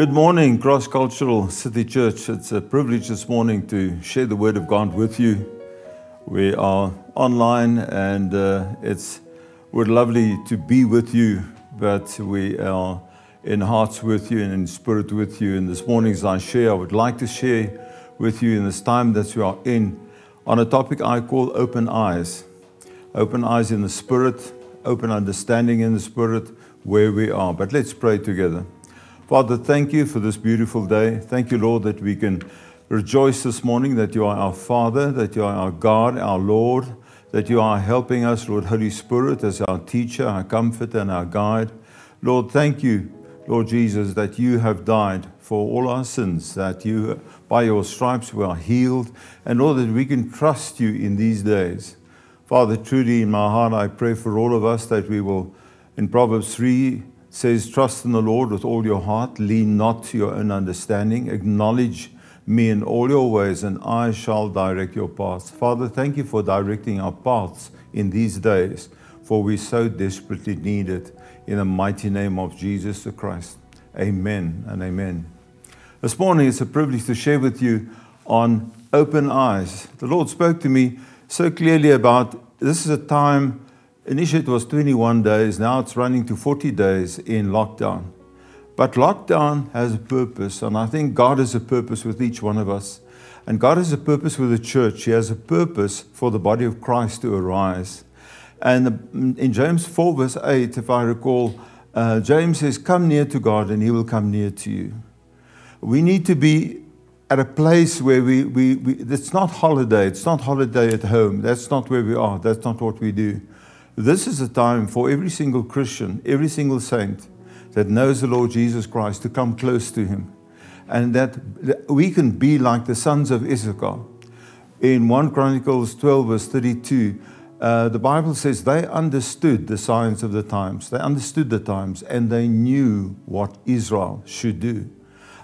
Good morning, Cross Cultural City Church. It's a privilege this morning to share the Word of God with you. We are online and uh, it's we're lovely to be with you, but we are in hearts with you and in spirit with you. And this morning, as I share, I would like to share with you in this time that we are in on a topic I call open eyes. Open eyes in the spirit, open understanding in the spirit, where we are. But let's pray together. Father, thank you for this beautiful day. Thank you, Lord, that we can rejoice this morning that you are our Father, that you are our God, our Lord, that you are helping us, Lord, Holy Spirit, as our teacher, our comforter, and our guide. Lord, thank you, Lord Jesus, that you have died for all our sins, that you, by your stripes, we are healed, and Lord, that we can trust you in these days. Father, truly in my heart, I pray for all of us that we will, in Proverbs 3, says, Trust in the Lord with all your heart, lean not to your own understanding, acknowledge me in all your ways, and I shall direct your paths. Father, thank you for directing our paths in these days, for we so desperately need it. In the mighty name of Jesus the Christ. Amen and amen. This morning it's a privilege to share with you on open eyes. The Lord spoke to me so clearly about this is a time, initially it was 21 days, now it's running to 40 days in lockdown. But lockdown has a purpose, and I think God has a purpose with each one of us. And God has a purpose with the church. He has a purpose for the body of Christ to arise. And in James 4, verse 8, if I recall, uh, James says, Come near to God, and he will come near to you. We need to be at a place where we, we, we, it's not holiday, it's not holiday at home. That's not where we are, that's not what we do. This is a time for every single Christian, every single saint that knows the Lord Jesus Christ to come close to him. And that we can be like the sons of Issachar. In 1 Chronicles 12, verse 32, uh, the Bible says they understood the signs of the times. They understood the times and they knew what Israel should do.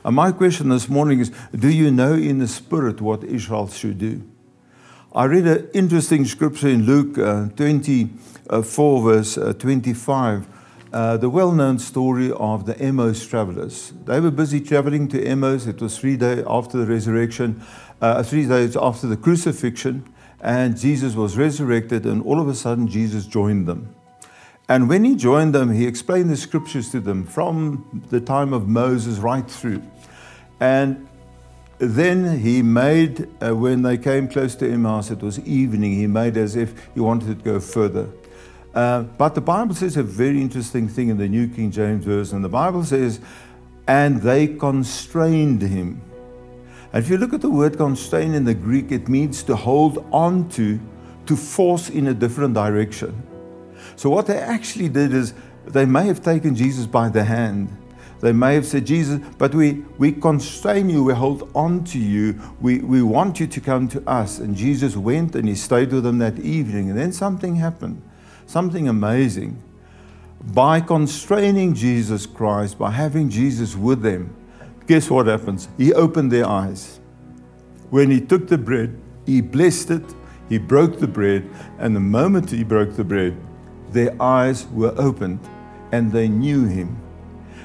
And my question this morning is Do you know in the Spirit what Israel should do? I read an interesting scripture in Luke uh, 24, verse uh, 25 uh, the well known story of the Emmaus travelers. They were busy traveling to Emmaus. It was three days after the resurrection, uh, three days after the crucifixion, and Jesus was resurrected, and all of a sudden, Jesus joined them. And when he joined them, he explained the scriptures to them from the time of Moses right through. And then he made, uh, when they came close to Emmaus, it was evening, he made as if he wanted to go further. Uh, but the Bible says a very interesting thing in the New King James Version. The Bible says, and they constrained him. And if you look at the word constrain in the Greek, it means to hold on to, to force in a different direction. So what they actually did is they may have taken Jesus by the hand. They may have said, Jesus, but we, we constrain you, we hold on to you, we, we want you to come to us. And Jesus went and he stayed with them that evening. And then something happened something amazing. By constraining Jesus Christ, by having Jesus with them, guess what happens? He opened their eyes. When he took the bread, he blessed it, he broke the bread, and the moment he broke the bread, their eyes were opened and they knew him.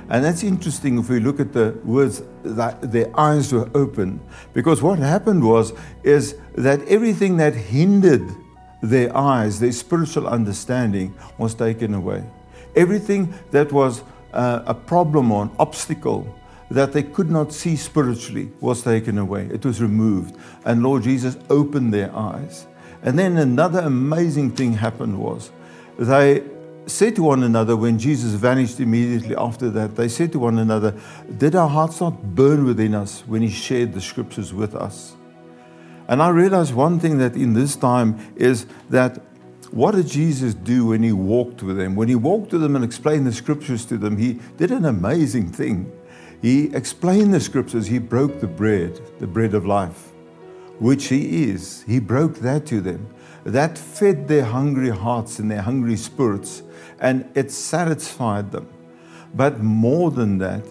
And that's interesting if we look at the words that their eyes were open. Because what happened was is that everything that hindered their eyes, their spiritual understanding was taken away. Everything that was uh, a problem or an obstacle that they could not see spiritually was taken away. It was removed. And Lord Jesus opened their eyes. And then another amazing thing happened was they said to one another when Jesus vanished immediately after that, they said to one another, Did our hearts not burn within us when he shared the scriptures with us? And I realized one thing that in this time is that what did Jesus do when he walked with them? When he walked with them and explained the scriptures to them, he did an amazing thing. He explained the scriptures, he broke the bread, the bread of life, which he is. He broke that to them. That fed their hungry hearts and their hungry spirits, and it satisfied them. But more than that,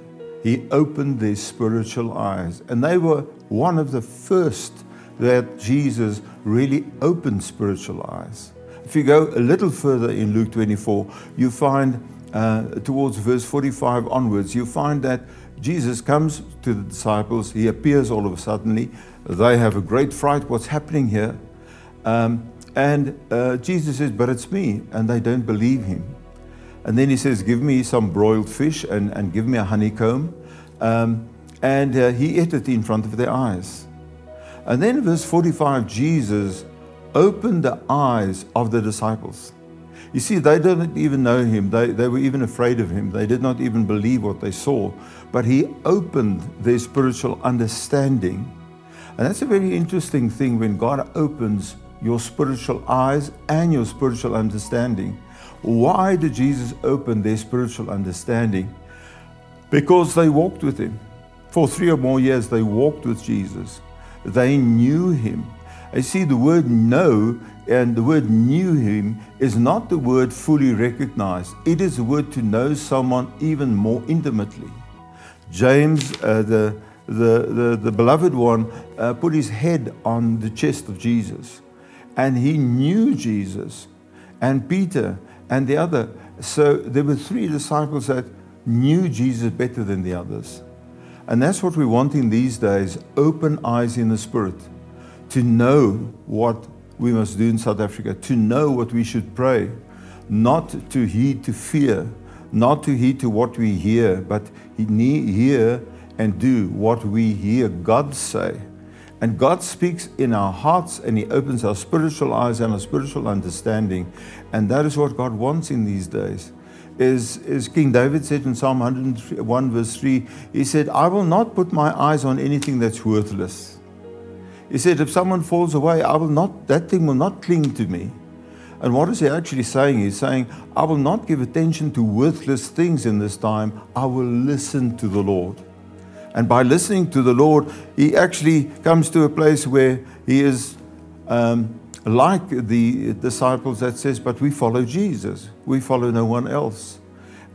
he opened their spiritual eyes, and they were one of the first that Jesus really opened spiritual eyes. If you go a little further in Luke 24, you find uh, towards verse 45 onwards, you find that Jesus comes to the disciples. He appears all of a sudden. They have a great fright. What's happening here? Um, and uh, Jesus says, But it's me. And they don't believe him. And then he says, Give me some broiled fish and, and give me a honeycomb. Um, and uh, he ate it in front of their eyes. And then, verse 45, Jesus opened the eyes of the disciples. You see, they didn't even know him. They, they were even afraid of him. They did not even believe what they saw. But he opened their spiritual understanding. And that's a very interesting thing when God opens your spiritual eyes and your spiritual understanding. Why did Jesus open their spiritual understanding? Because they walked with him. For three or more years, they walked with Jesus. They knew him. I see the word know and the word knew him is not the word fully recognized. It is the word to know someone even more intimately. James, uh, the, the, the, the, beloved one, uh, put his head on the chest of Jesus and he knew Jesus. And Peter and the other. So there were three disciples that knew Jesus better than the others. And that's what we want in these days open eyes in the spirit to know what we must do in South Africa, to know what we should pray, not to heed to fear, not to heed to what we hear, but hear and do what we hear God say. And God speaks in our hearts and He opens our spiritual eyes and our spiritual understanding. And that is what God wants in these days. Is, is King David said in Psalm 101, verse 3, he said, I will not put my eyes on anything that's worthless. He said, if someone falls away, I will not, that thing will not cling to me. And what is he actually saying? He's saying, I will not give attention to worthless things in this time. I will listen to the Lord. And by listening to the Lord, he actually comes to a place where he is um, like the disciples that says, But we follow Jesus, we follow no one else.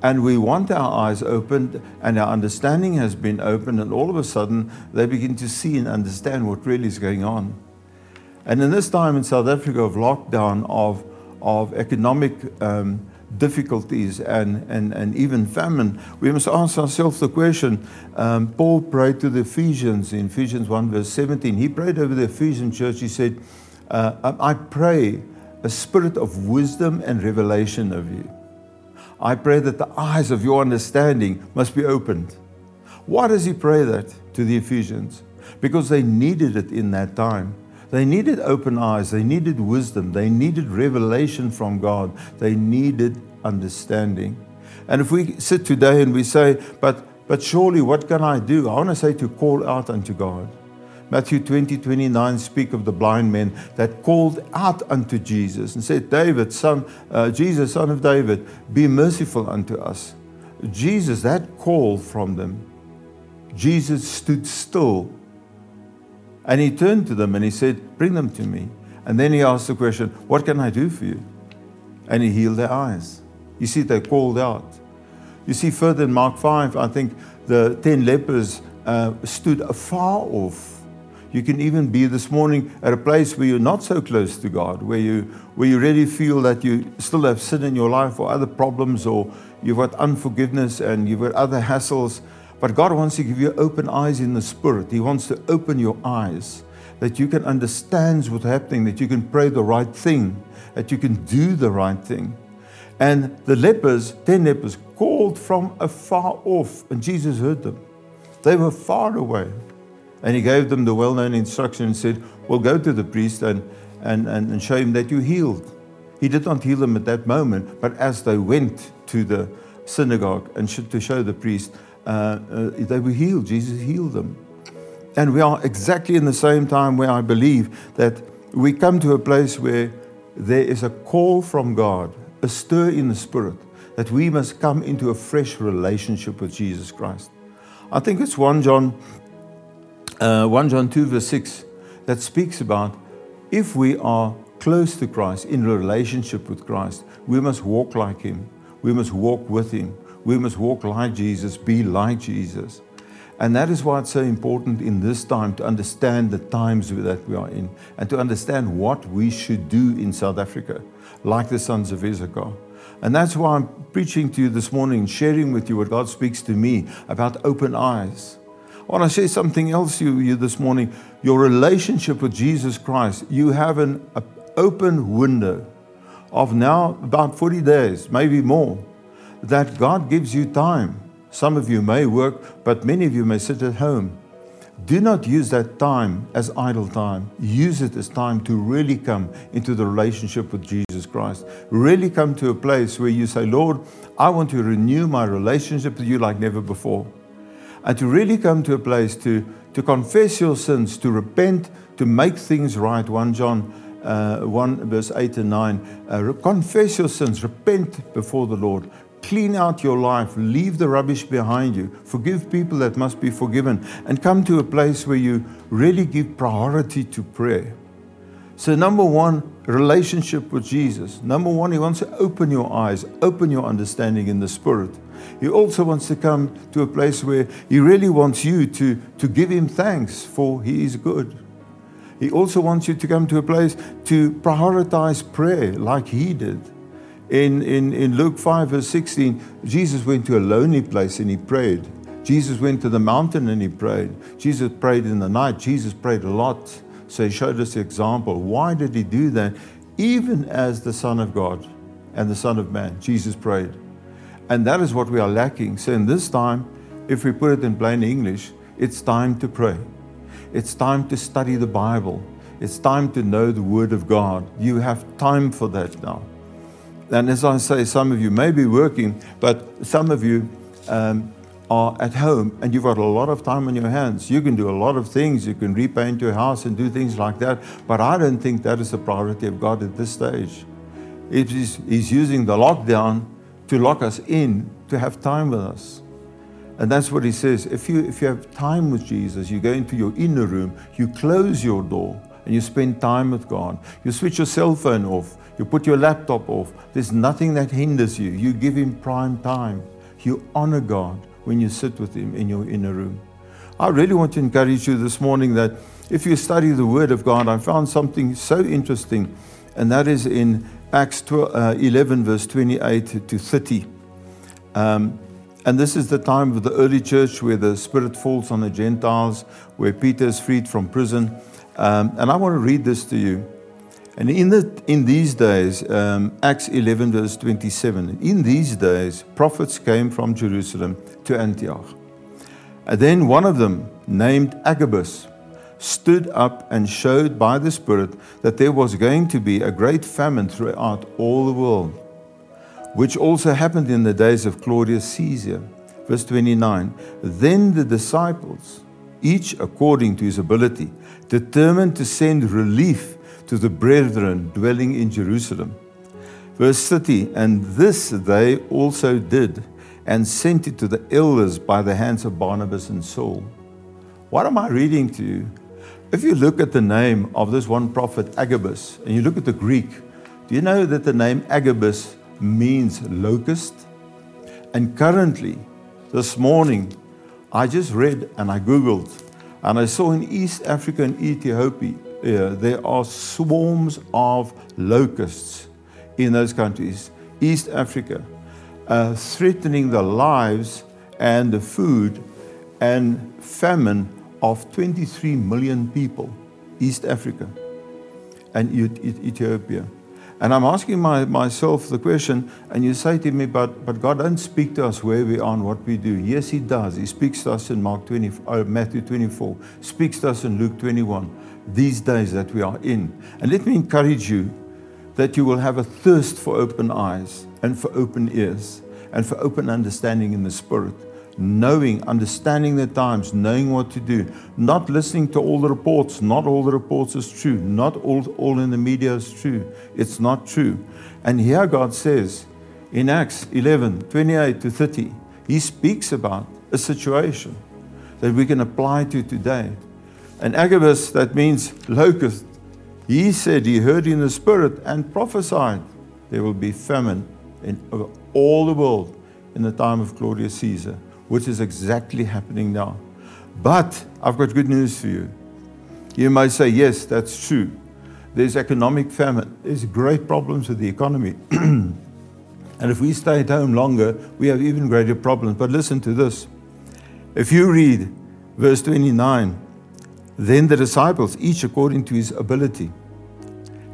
And we want our eyes opened, and our understanding has been opened, and all of a sudden they begin to see and understand what really is going on. And in this time in South Africa of lockdown, of, of economic um, difficulties and, and, and even famine, we must ask ourselves the question. Um, Paul prayed to the Ephesians in Ephesians 1, verse 17. He prayed over the Ephesian church. He said, uh, I pray a spirit of wisdom and revelation of you. I pray that the eyes of your understanding must be opened. Why does he pray that to the Ephesians? Because they needed it in that time. They needed open eyes, they needed wisdom, they needed revelation from God, they needed understanding. And if we sit today and we say, but, but surely what can I do? I want to say to call out unto God. Matthew 20, 29 speak of the blind men that called out unto Jesus and said, David, son, uh, Jesus, son of David, be merciful unto us. Jesus, that call from them, Jesus stood still. And he turned to them and he said, Bring them to me. And then he asked the question, What can I do for you? And he healed their eyes. You see, they called out. You see, further in Mark 5, I think the 10 lepers uh, stood afar off you can even be this morning at a place where you're not so close to God, where you, where you really feel that you still have sin in your life or other problems, or you've got unforgiveness and you've got other hassles. But God wants to give you open eyes in the Spirit. He wants to open your eyes that you can understand what's happening, that you can pray the right thing, that you can do the right thing. And the lepers, 10 lepers, called from afar off, and Jesus heard them. They were far away. And he gave them the well known instruction and said, Well, go to the priest and, and, and, and show him that you healed. He did not heal them at that moment, but as they went to the synagogue and to show the priest, uh, uh, they were healed. Jesus healed them. And we are exactly in the same time where I believe that we come to a place where there is a call from God, a stir in the spirit, that we must come into a fresh relationship with Jesus Christ. I think it's 1 John uh, 1 John 2, verse 6, that speaks about if we are close to Christ, in relationship with Christ, we must walk like Him. We must walk with Him. We must walk like Jesus, be like Jesus. And that is why it's so important in this time to understand the times that we are in and to understand what we should do in South Africa, like the sons of Issachar. And that's why I'm preaching to you this morning, sharing with you what God speaks to me about open eyes. I want to share something else to you this morning. Your relationship with Jesus Christ, you have an open window of now about 40 days, maybe more, that God gives you time. Some of you may work, but many of you may sit at home. Do not use that time as idle time. Use it as time to really come into the relationship with Jesus Christ. Really come to a place where you say, Lord, I want to renew my relationship with you like never before. And to really come to a place to, to confess your sins, to repent, to make things right. 1 John uh, 1 verse 8 and 9. Uh, confess your sins, repent before the Lord, clean out your life, leave the rubbish behind you, forgive people that must be forgiven, and come to a place where you really give priority to prayer. So, number one, relationship with Jesus. Number one, He wants to open your eyes, open your understanding in the Spirit. He also wants to come to a place where He really wants you to, to give Him thanks for He is good. He also wants you to come to a place to prioritize prayer like He did. In, in, in Luke 5, verse 16, Jesus went to a lonely place and He prayed. Jesus went to the mountain and He prayed. Jesus prayed in the night. Jesus prayed a lot. So He showed us the example. Why did He do that? Even as the Son of God and the Son of Man, Jesus prayed. And that is what we are lacking. So, in this time, if we put it in plain English, it's time to pray. It's time to study the Bible. It's time to know the Word of God. You have time for that now. And as I say, some of you may be working, but some of you um, are at home and you've got a lot of time on your hands. You can do a lot of things. You can repaint your house and do things like that. But I don't think that is the priority of God at this stage. Is, he's using the lockdown to lock us in, to have time with us. And that's what he says. If you, if you have time with Jesus, you go into your inner room, you close your door, and you spend time with God. You switch your cell phone off, you put your laptop off. There's nothing that hinders you. You give Him prime time. You honor God when you sit with Him in your inner room. I really want to encourage you this morning that if you study the Word of God, I found something so interesting, and that is in Acts 12, uh, 11, verse 28 to 30. Um, and this is the time of the early church where the Spirit falls on the Gentiles, where Peter is freed from prison. Um, and I want to read this to you. And in, the, in these days, um, Acts 11, verse 27, in these days, prophets came from Jerusalem to Antioch. And then one of them, named Agabus, stood up and showed by the Spirit that there was going to be a great famine throughout all the world, which also happened in the days of Claudius Caesar. Verse 29 Then the disciples, each according to his ability, determined to send relief to the brethren dwelling in Jerusalem. Verse 30 And this they also did, and sent it to the elders by the hands of Barnabas and Saul. What am I reading to you? If you look at the name of this one prophet, Agabus, and you look at the Greek, do you know that the name Agabus means locust? And currently, this morning, I just read and I Googled, and I saw in East Africa and Ethiopia, uh, there are swarms of locusts in those countries, East Africa, uh, threatening the lives and the food and famine of 23 million people, East Africa and Ethiopia. And I'm asking my, myself the question, and you say to me, but, but God doesn't speak to us where we are and what we do. Yes, He does. He speaks to us in Mark 20, uh, Matthew 24, speaks to us in Luke 21, these days that we are in. And let me encourage you that you will have a thirst for open eyes and for open ears and for open understanding in the Spirit knowing, understanding the times, knowing what to do, not listening to all the reports. Not all the reports is true. Not all, all in the media is true. It's not true. And here God says in Acts 11 28 to 30, He speaks about a situation that we can apply to today. And Agabus, that means locust, he said he heard in the spirit and prophesied there will be famine in all the world in the time of Claudius Caesar which is exactly happening now. But I've got good news for you. You may say, yes, that's true. There's economic famine, there's great problems with the economy. And if we stay at home longer, we have even greater problems. But listen to this. If you read verse 29, then the disciples, each according to his ability,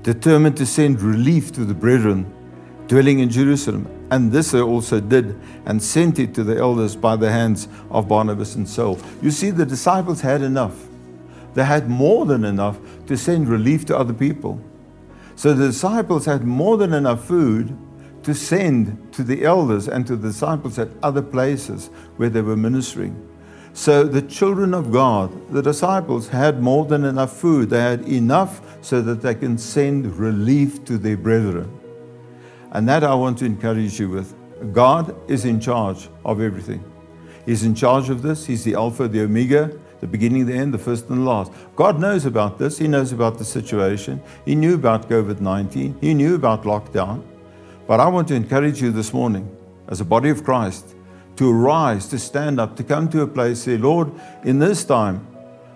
determined to send relief to the brethren dwelling in Jerusalem. And this they also did and sent it to the elders by the hands of Barnabas and Saul. You see, the disciples had enough. They had more than enough to send relief to other people. So the disciples had more than enough food to send to the elders and to the disciples at other places where they were ministering. So the children of God, the disciples, had more than enough food. They had enough so that they can send relief to their brethren. And that I want to encourage you with. God is in charge of everything. He's in charge of this. He's the Alpha, the Omega, the beginning, the end, the first and the last. God knows about this. He knows about the situation. He knew about COVID 19. He knew about lockdown. But I want to encourage you this morning, as a body of Christ, to arise, to stand up, to come to a place, say, Lord, in this time,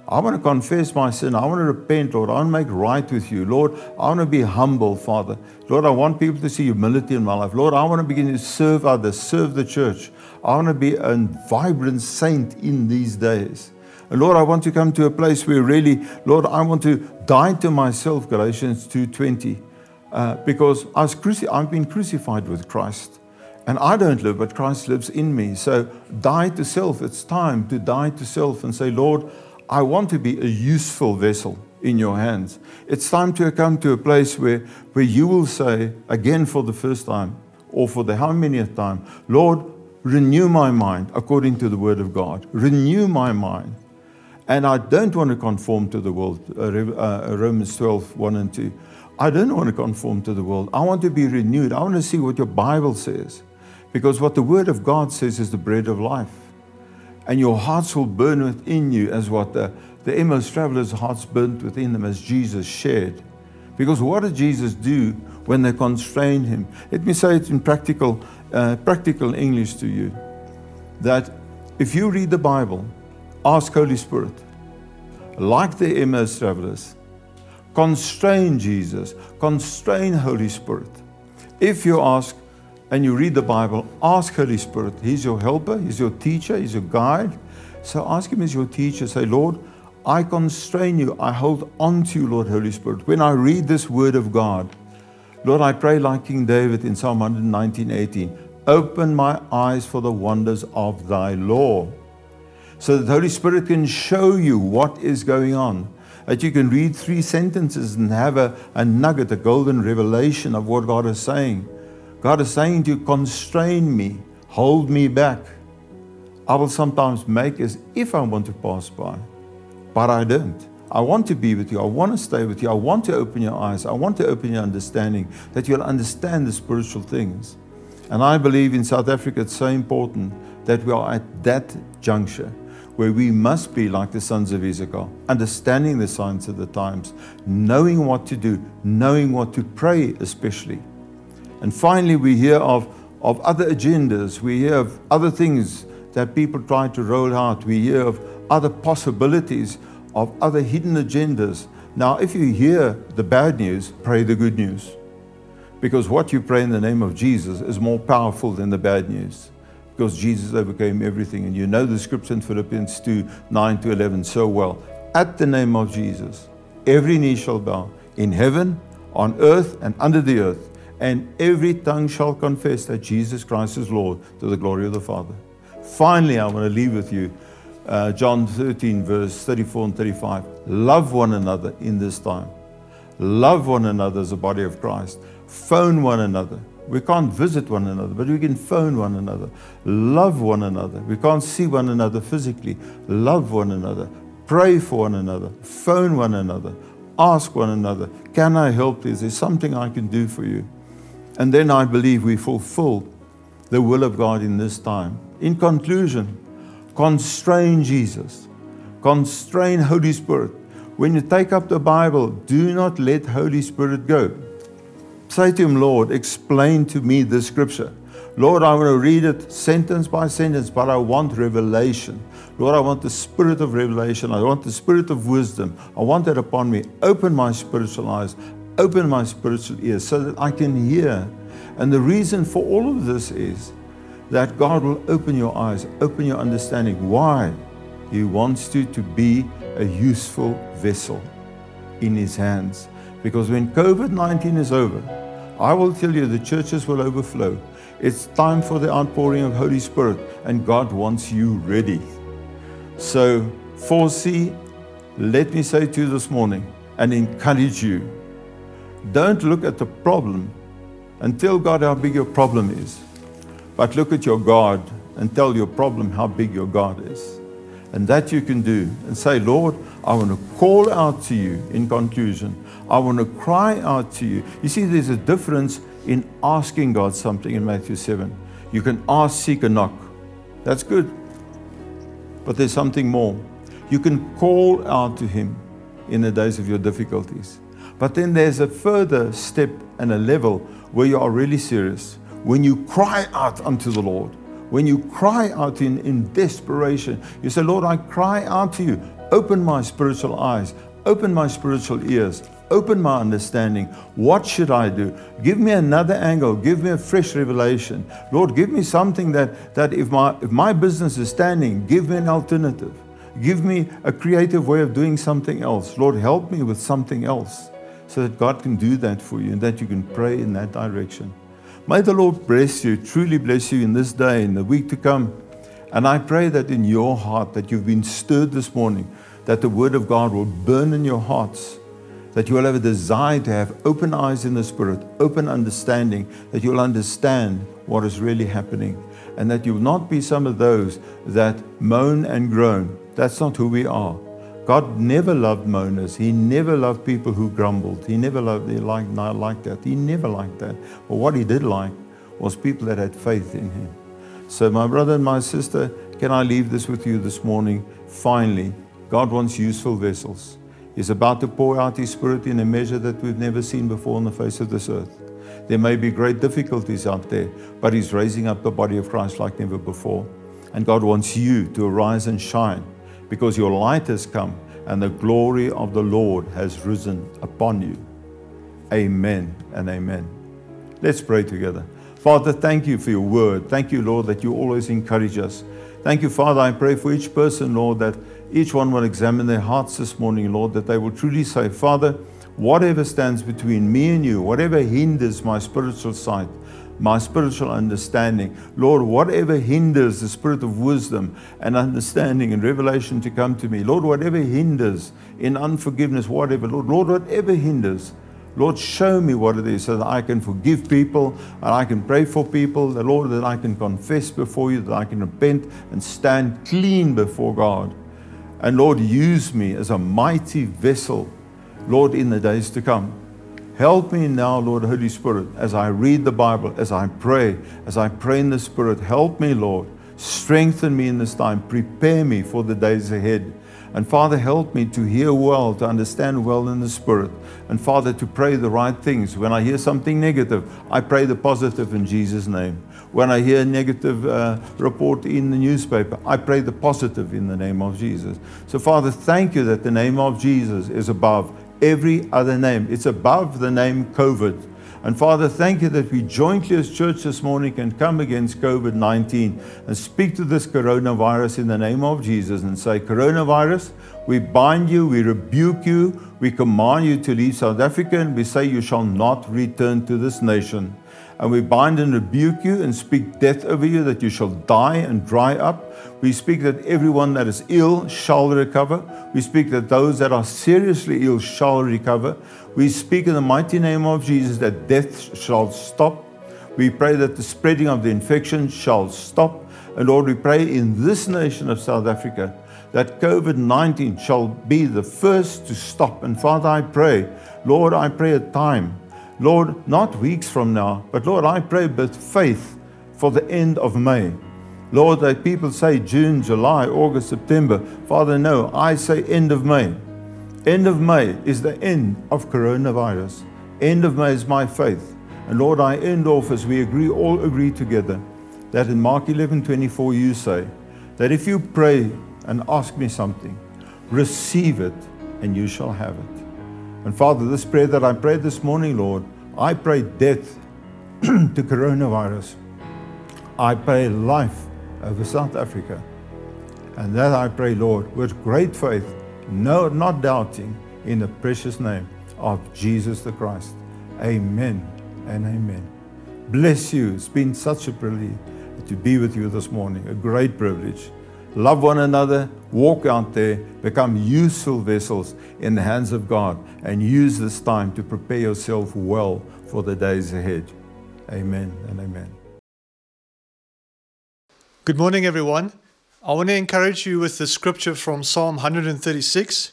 I want to confess my sin. I want to repent, Lord. I want to make right with you. Lord, I want to be humble, Father. Lord, I want people to see humility in my life. Lord, I want to begin to serve others, serve the church. I want to be a vibrant saint in these days. And Lord, I want to come to a place where really, Lord, I want to die to myself, Galatians 2.20, uh, because I was cruci- I've been crucified with Christ. And I don't live, but Christ lives in me. So die to self. It's time to die to self and say, Lord, I want to be a useful vessel in your hands. It's time to come to a place where, where you will say, again for the first time, or for the how many time, Lord, renew my mind according to the word of God. Renew my mind. And I don't want to conform to the world, uh, uh, Romans 12, 1 and 2. I don't want to conform to the world. I want to be renewed. I want to see what your Bible says. Because what the Word of God says is the bread of life and your hearts will burn within you as what the, the Emmaus travelers' hearts burnt within them as Jesus shared. Because what did Jesus do when they constrained him? Let me say it in practical, uh, practical English to you that if you read the Bible, ask Holy Spirit, like the Emmaus travelers, constrain Jesus, constrain Holy Spirit. If you ask, and you read the Bible, ask Holy Spirit. He's your helper, He's your teacher, He's your guide. So ask Him as your teacher. Say, Lord, I constrain you. I hold on to you, Lord Holy Spirit. When I read this word of God, Lord, I pray like King David in Psalm 119, 18. Open my eyes for the wonders of thy law. So that the Holy Spirit can show you what is going on. That you can read three sentences and have a, a nugget, a golden revelation of what God is saying. God is saying to you, constrain me, hold me back. I will sometimes make as if I want to pass by, but I don't. I want to be with you. I want to stay with you. I want to open your eyes. I want to open your understanding that you'll understand the spiritual things. And I believe in South Africa it's so important that we are at that juncture where we must be like the sons of Issachar, understanding the signs of the times, knowing what to do, knowing what to pray, especially. And finally, we hear of, of other agendas. We hear of other things that people try to roll out. We hear of other possibilities of other hidden agendas. Now, if you hear the bad news, pray the good news. Because what you pray in the name of Jesus is more powerful than the bad news. Because Jesus overcame everything. And you know the scripture in Philippians 2 9 to 11 so well. At the name of Jesus, every knee shall bow in heaven, on earth, and under the earth and every tongue shall confess that Jesus Christ is Lord to the glory of the Father. Finally, I want to leave with you uh, John 13, verse 34 and 35. Love one another in this time. Love one another as a body of Christ. Phone one another. We can't visit one another, but we can phone one another. Love one another. We can't see one another physically. Love one another. Pray for one another. Phone one another. Ask one another, Can I help you? Is there something I can do for you? And then I believe we fulfill the will of God in this time. In conclusion, constrain Jesus, constrain Holy Spirit. When you take up the Bible, do not let Holy Spirit go. Say to Him, Lord, explain to me the scripture. Lord, I want to read it sentence by sentence, but I want revelation. Lord, I want the spirit of revelation. I want the spirit of wisdom. I want that upon me. Open my spiritual eyes open my spiritual ears so that I can hear And the reason for all of this is that God will open your eyes, open your understanding why He wants you to be a useful vessel in His hands. Because when COVID 19 is over, I will tell you the churches will overflow. It's time for the outpouring of Holy Spirit, and God wants you ready. So, 4C, let me say to you this morning and encourage you don't look at the problem and tell God how big your problem is, but look at your God and tell your problem how big your God is. And that you can do and say, Lord, I want to call out to you in conclusion. I want to cry out to you. You see, there's a difference in asking God something in Matthew 7. You can ask, seek, and knock. That's good. But there's something more. You can call out to Him in the days of your difficulties. But then there's a further step and a level where you are really serious. When you cry out unto the Lord, when you cry out in, in desperation, you say, Lord, I cry out to you. Open my spiritual eyes, open my spiritual ears, open my understanding. What should I do? Give me another angle, give me a fresh revelation. Lord, give me something that, that if, my, if my business is standing, give me an alternative. Give me a creative way of doing something else. Lord, help me with something else so that God can do that for you and that you can pray in that direction. May the Lord bless you, truly bless you in this day, in the week to come. And I pray that in your heart, that you've been stirred this morning, that the Word of God will burn in your hearts, that you will have a desire to have open eyes in the Spirit, open understanding, that you'll understand what is really happening, and that you will not be some of those that moan and groan. That's not who we are. God never loved moaners. He never loved people who grumbled. He never loved he liked not like that. He never liked that. But what he did like was people that had faith in him. So my brother and my sister, can I leave this with you this morning? Finally, God wants useful vessels. He's about to pour out his spirit in a measure that we've never seen before on the face of this earth. There may be great difficulties out there, but he's raising up the body of Christ like never before. And God wants you to arise and shine because your light has come and the glory of the Lord has risen upon you. Amen and amen. Let's pray together. Father, thank you for your word. Thank you, Lord, that you always encourage us. Thank you, Father. I pray for each person, Lord, that each one will examine their hearts this morning, Lord, that they will truly say, Father, whatever stands between me and you, whatever hinders my spiritual sight, my spiritual understanding. Lord, whatever hinders the spirit of wisdom and understanding and revelation to come to me, Lord, whatever hinders in unforgiveness, whatever, Lord, Lord, whatever hinders, Lord, show me what it is so that I can forgive people and I can pray for people, the Lord, that I can confess before you, that I can repent and stand clean before God. And Lord, use me as a mighty vessel, Lord, in the days to come. Help me now, Lord Holy Spirit, as I read the Bible, as I pray, as I pray in the Spirit. Help me, Lord. Strengthen me in this time. Prepare me for the days ahead. And Father, help me to hear well, to understand well in the Spirit. And Father, to pray the right things. When I hear something negative, I pray the positive in Jesus' name. When I hear a negative uh, report in the newspaper, I pray the positive in the name of Jesus. So, Father, thank you that the name of Jesus is above every other name. It's above the name COVID. And Father, thank you that we jointly as church this morning can come against COVID 19 and speak to this coronavirus in the name of Jesus and say, Coronavirus, we bind you, we rebuke you, we command you to leave South Africa, and we say you shall not return to this nation. And we bind and rebuke you and speak death over you, that you shall die and dry up. We speak that everyone that is ill shall recover. We speak that those that are seriously ill shall recover. We speak in the mighty name of Jesus that death shall stop. We pray that the spreading of the infection shall stop. And Lord, we pray in this nation of South Africa that COVID 19 shall be the first to stop. And Father, I pray, Lord, I pray a time Lord, not weeks from now, but Lord, I pray with faith for the end of May. Lord, that people say June, July, August, September. Father, no, I say end of May. End of May is the end of coronavirus. End of May is my faith. And Lord, I end off as we agree, all agree together, that in Mark 11 24 you say that if you pray and ask me something, receive it and you shall have it. And Father, this prayer that I prayed this morning, Lord, I pray death to coronavirus, I pray life over South Africa. And that I pray, Lord, with great faith, no, not doubting, in the precious name of Jesus the Christ. Amen and amen. Bless you. It's been such a privilege to be with you this morning, a great privilege. Love one another, walk out there, become useful vessels in the hands of God, and use this time to prepare yourself well for the days ahead. Amen and amen. Good morning, everyone. I want to encourage you with the scripture from Psalm 136.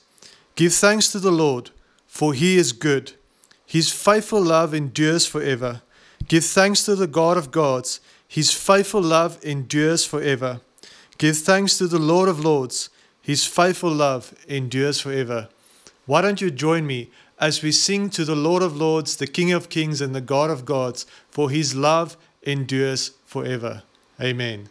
Give thanks to the Lord, for he is good. His faithful love endures forever. Give thanks to the God of gods. His faithful love endures forever. Give thanks to the Lord of Lords. His faithful love endures forever. Why don't you join me as we sing to the Lord of Lords, the King of Kings, and the God of Gods, for his love endures forever. Amen.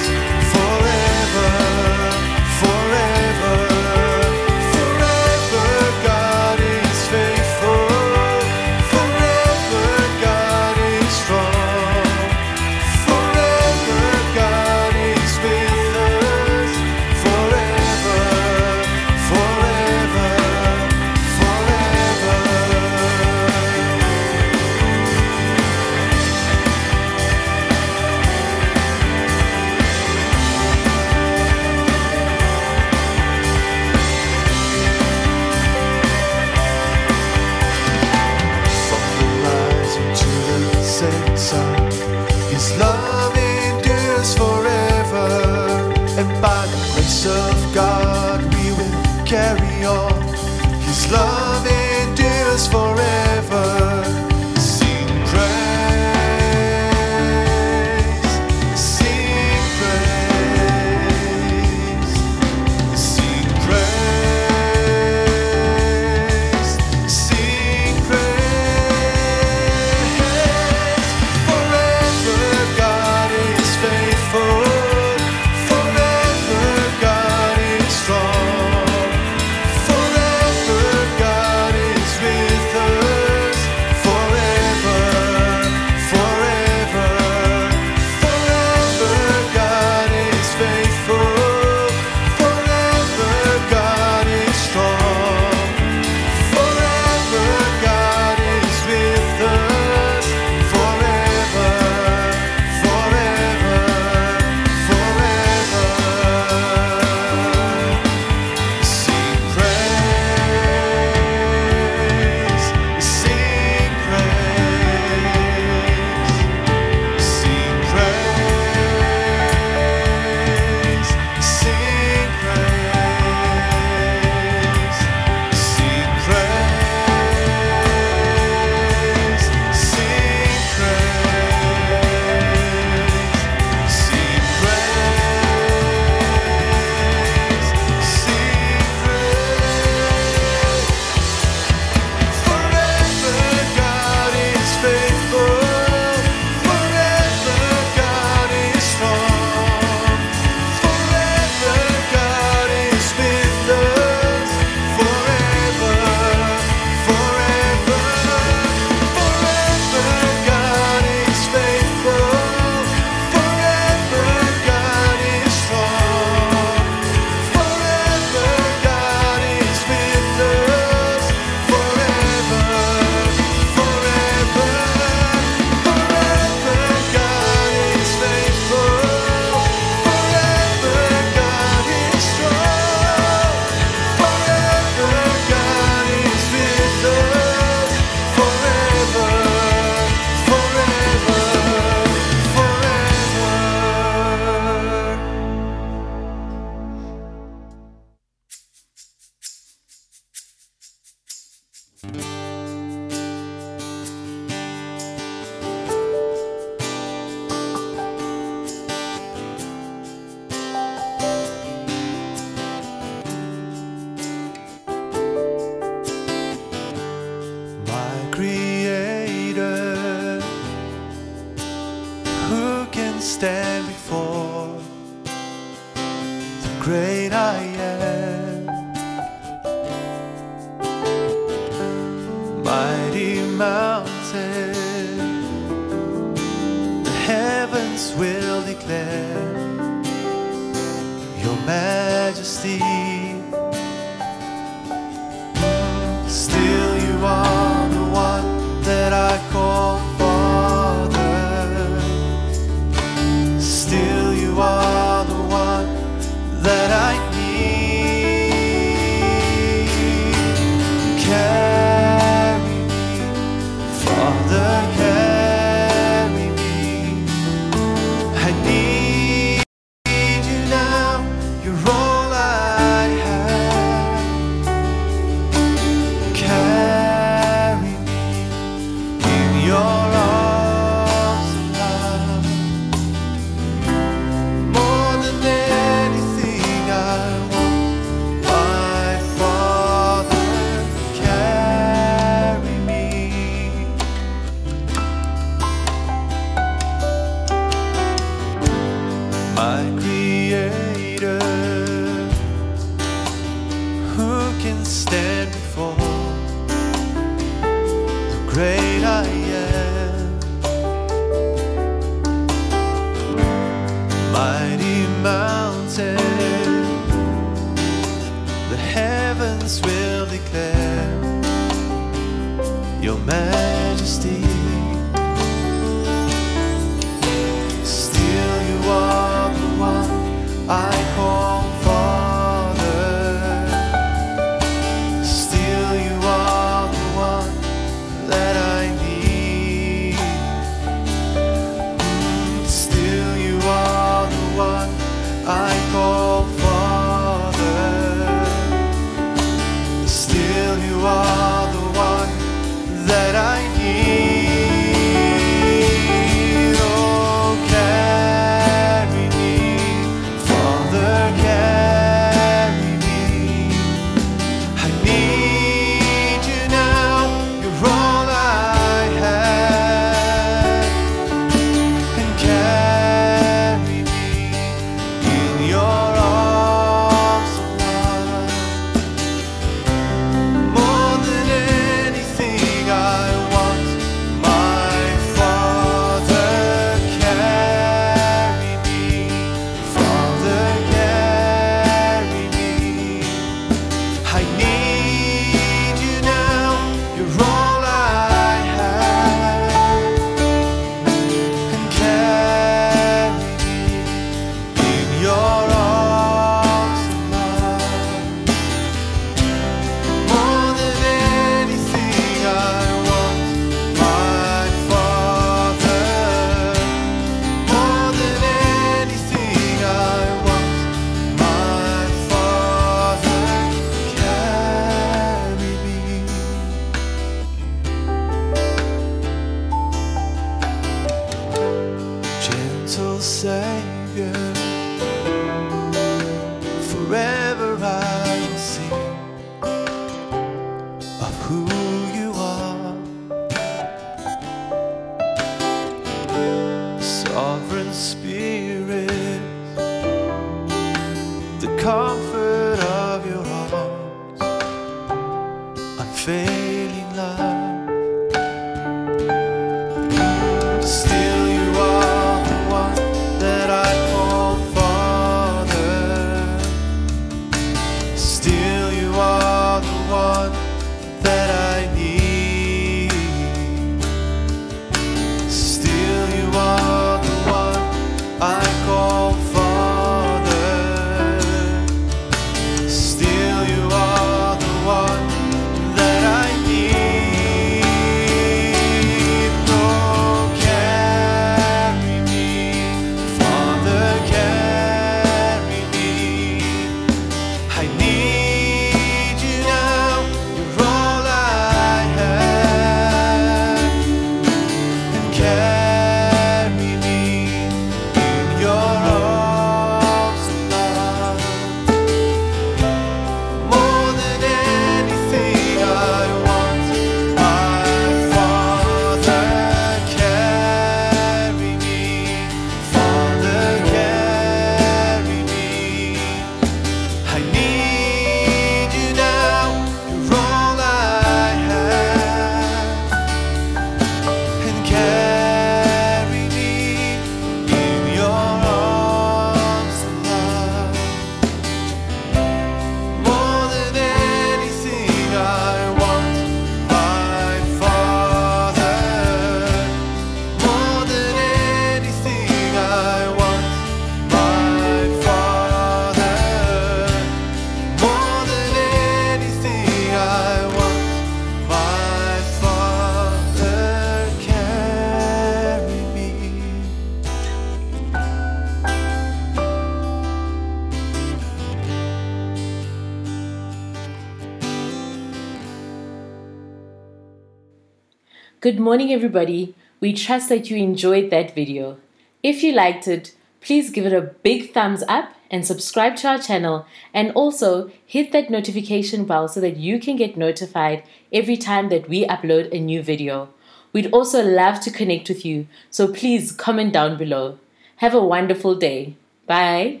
Good morning, everybody. We trust that you enjoyed that video. If you liked it, please give it a big thumbs up and subscribe to our channel and also hit that notification bell so that you can get notified every time that we upload a new video. We'd also love to connect with you, so please comment down below. Have a wonderful day. Bye.